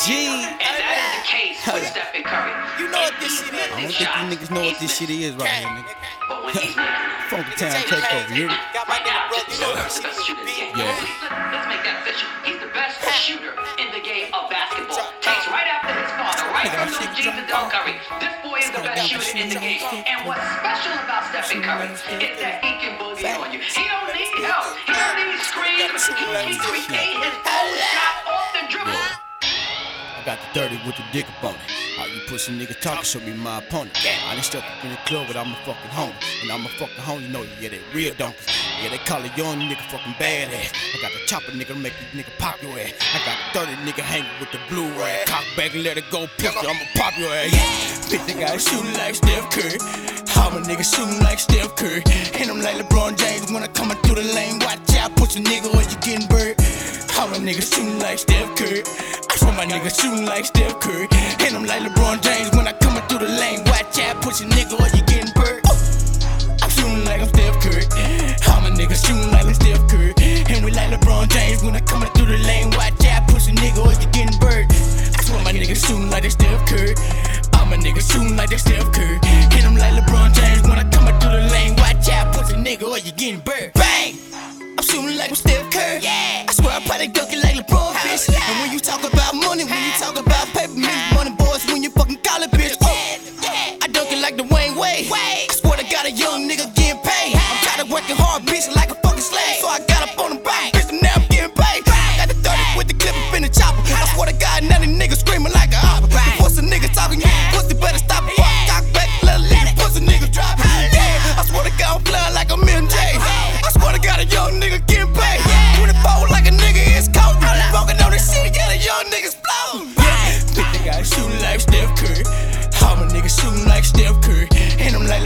G. And that is the case with Stephen Curry. You know what this shit is. I don't think shots, you niggas know what this shit is right here, nigga. But when he's making Funky Town Takeover, you hear me? Got my nigga Now, brother, just you know Curry's this the best shooter in the game. Yeah. Let's, let's make that official. He's the best shooter in the game of basketball. Takes right after his father, right from those genes of Del Curry. This boy is the best shooter in the game. And what's special about Stephen Curry is that he can boogie on you. He don't need help. He don't need screens. He can create his own shot off the dribble. I got the 30 with the dick on it. How you pussy nigga talking, show me my opponent. I done stepped up in the club, but I'm a fucking homie. And I'm a fucking homie, you know, yeah, they real donkeys. Yeah, they call a young nigga fucking badass. I got the chopper nigga make this nigga pop your ass. I got the 30 nigga hanging with the blue rag. Cock back and let it go, pussy, I'ma pop your ass. Bitch, they got shooting like Steph Curry. All my niggas shooting like Steph Curry. And I'm like LeBron James when I coming through the lane. Watch out, pussy nigga, or you getting burned. All my niggas shooting like Steph Curry. I swear my niggas shooting like Steph Curry. And I'm like LeBron James when I coming through the lane. Watch out, pussy nigga, or you getting burned. I'm shooting like I'm Steph Curry. All my niggas shooting like I'm Steph Curry. And we like LeBron James when I coming through the lane. Watch out, pussy nigga, or you getting burned. I swear my niggas shooting like they Steph Curry. All my niggas shooting like they Steph Curry. And I'm like LeBron James when I coming through the lane. Watch out, pussy nigga, or you getting burned. Bang! I'm shooting like I'm Steph Curry. Yeah. I swear I probably dunk it like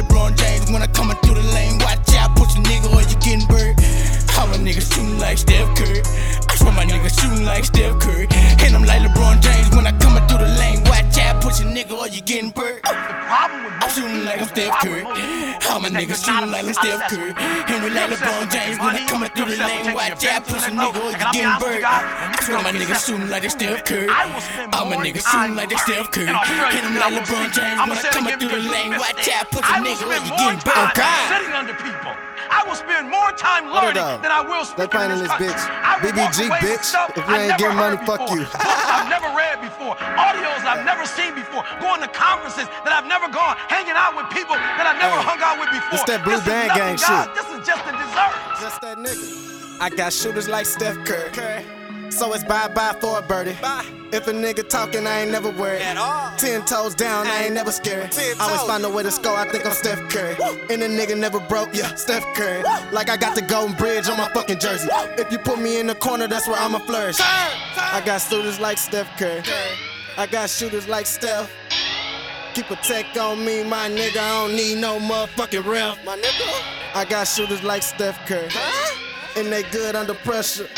LeBron James when I coming through the lane. Watch out, pussy nigga, or you getting burned. All my niggas shooting like Steph Curry. I swear my niggas shooting like Steph Curry. And I'm like LeBron James when I coming through the lane. Watch out, pussy nigga, or you getting burned. I'm shooting like I'm Steph Curry. All my niggas shooting like I'm Steph Curry. And we like LeBron James when I coming through the lane. Watch out, pussy nigga, or you getting burned. I swear my niggas shooting like they Steph Curry. All my niggas shooting like they Steph Curry. And I'm like LeBron James when I coming through the lane. Watch out, pussy I will nigga, or spend you more getting burned. time sitting under people. I will spend more time Hold it learning up. than I will spend. They speaking playing in in this this country. bitch. I will walk BBG, away with bitch. stuff If you I've ain't never getting money, heard fuck before. you. Books I've never read before. Audios I've never seen before. Going to conferences that I've never gone. Hanging out with people that I've never Hey, hung out with before. this that blue is band gang God. shit. This is just a dessert. Just that nigga. I got shooters like Steph Curry. So it's bye bye for a birdie. If a nigga talking, I ain't never worried. Ten toes down, I ain't never scared. I always find a way to score, I think I'm Steph Curry. And a nigga never broke, yeah, Steph Curry. Like I got the golden bridge on my fucking jersey. If you put me in the corner, that's where I'ma flourish. I got shooters like Steph Curry. I got shooters like Steph. Keep a tech on me, my nigga. I don't need no motherfucking ref. My nigga. I got shooters like Steph Curry. Huh? And they good under pressure.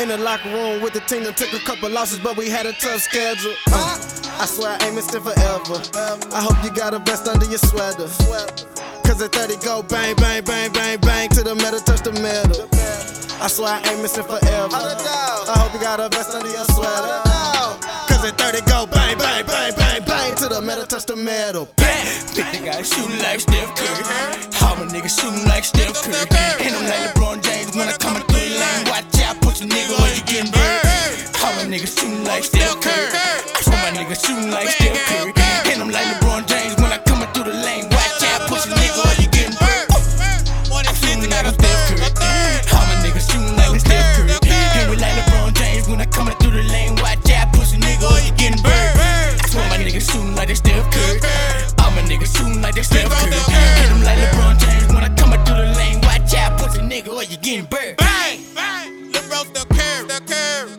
In the locker room with the team that took a couple losses, but we had a tough schedule. Uh, I swear I ain't missed it forever. I hope you got a vest under your sweater. Cause at 30 go bang, bang, bang, bang, bang to the metal, touch the metal. I swear I ain't missing forever. I hope you got a vest under your sweater. Cause at 30 go bang, bang, bang, bang, bang to the metal, touch the metal. Bang! Think they shooting like Steph Curry. All my niggas shooting like Steph Curry. And I'm like LeBron James when I coming through the lane. Watch out, pussy nigga, or you getting burned. All my niggas shooting like Steph Curry. Swear my niggas shooting like Steph Curry. Bang! Bang! LeBron the curve, the curve.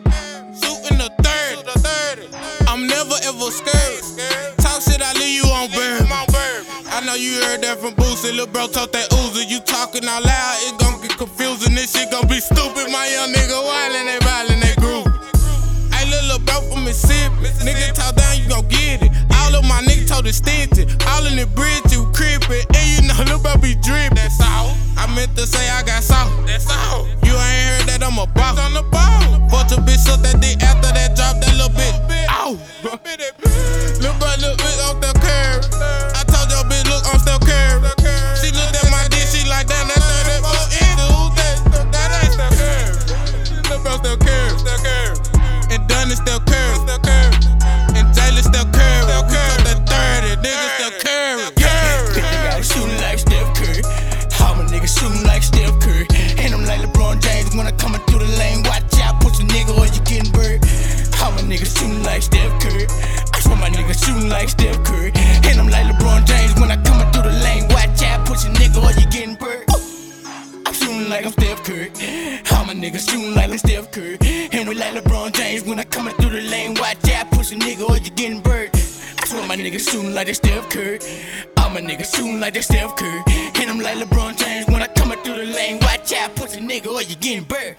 Shooting the third, the third. I'm never ever scared. Talk shit, I leave you on burn. I know you heard that from Boosie. Lil' bro talk that Uzi. You talking out loud, it gon' get confusing. This shit gon' be stupid. My young nigga wildin', they violin', they groove. Hey, little bro from Mississippi. Nigga talk down, you gon' get it. All of my niggas told extension. All in the bridge, you creepin'. And you know, little bro be drippin'. That's all. I meant to say I got salt. still care. And done is still care. My niggas shooting like I'm Steph Curry. And we like LeBron James when I coming through the lane. Watch out, push a nigga or you getting burned. I swear my niggas shooting like they Steph Curry. All my niggas shooting like they Steph Curry. And I'm like LeBron James when I coming through the lane. Watch out, push a nigga or you getting burned.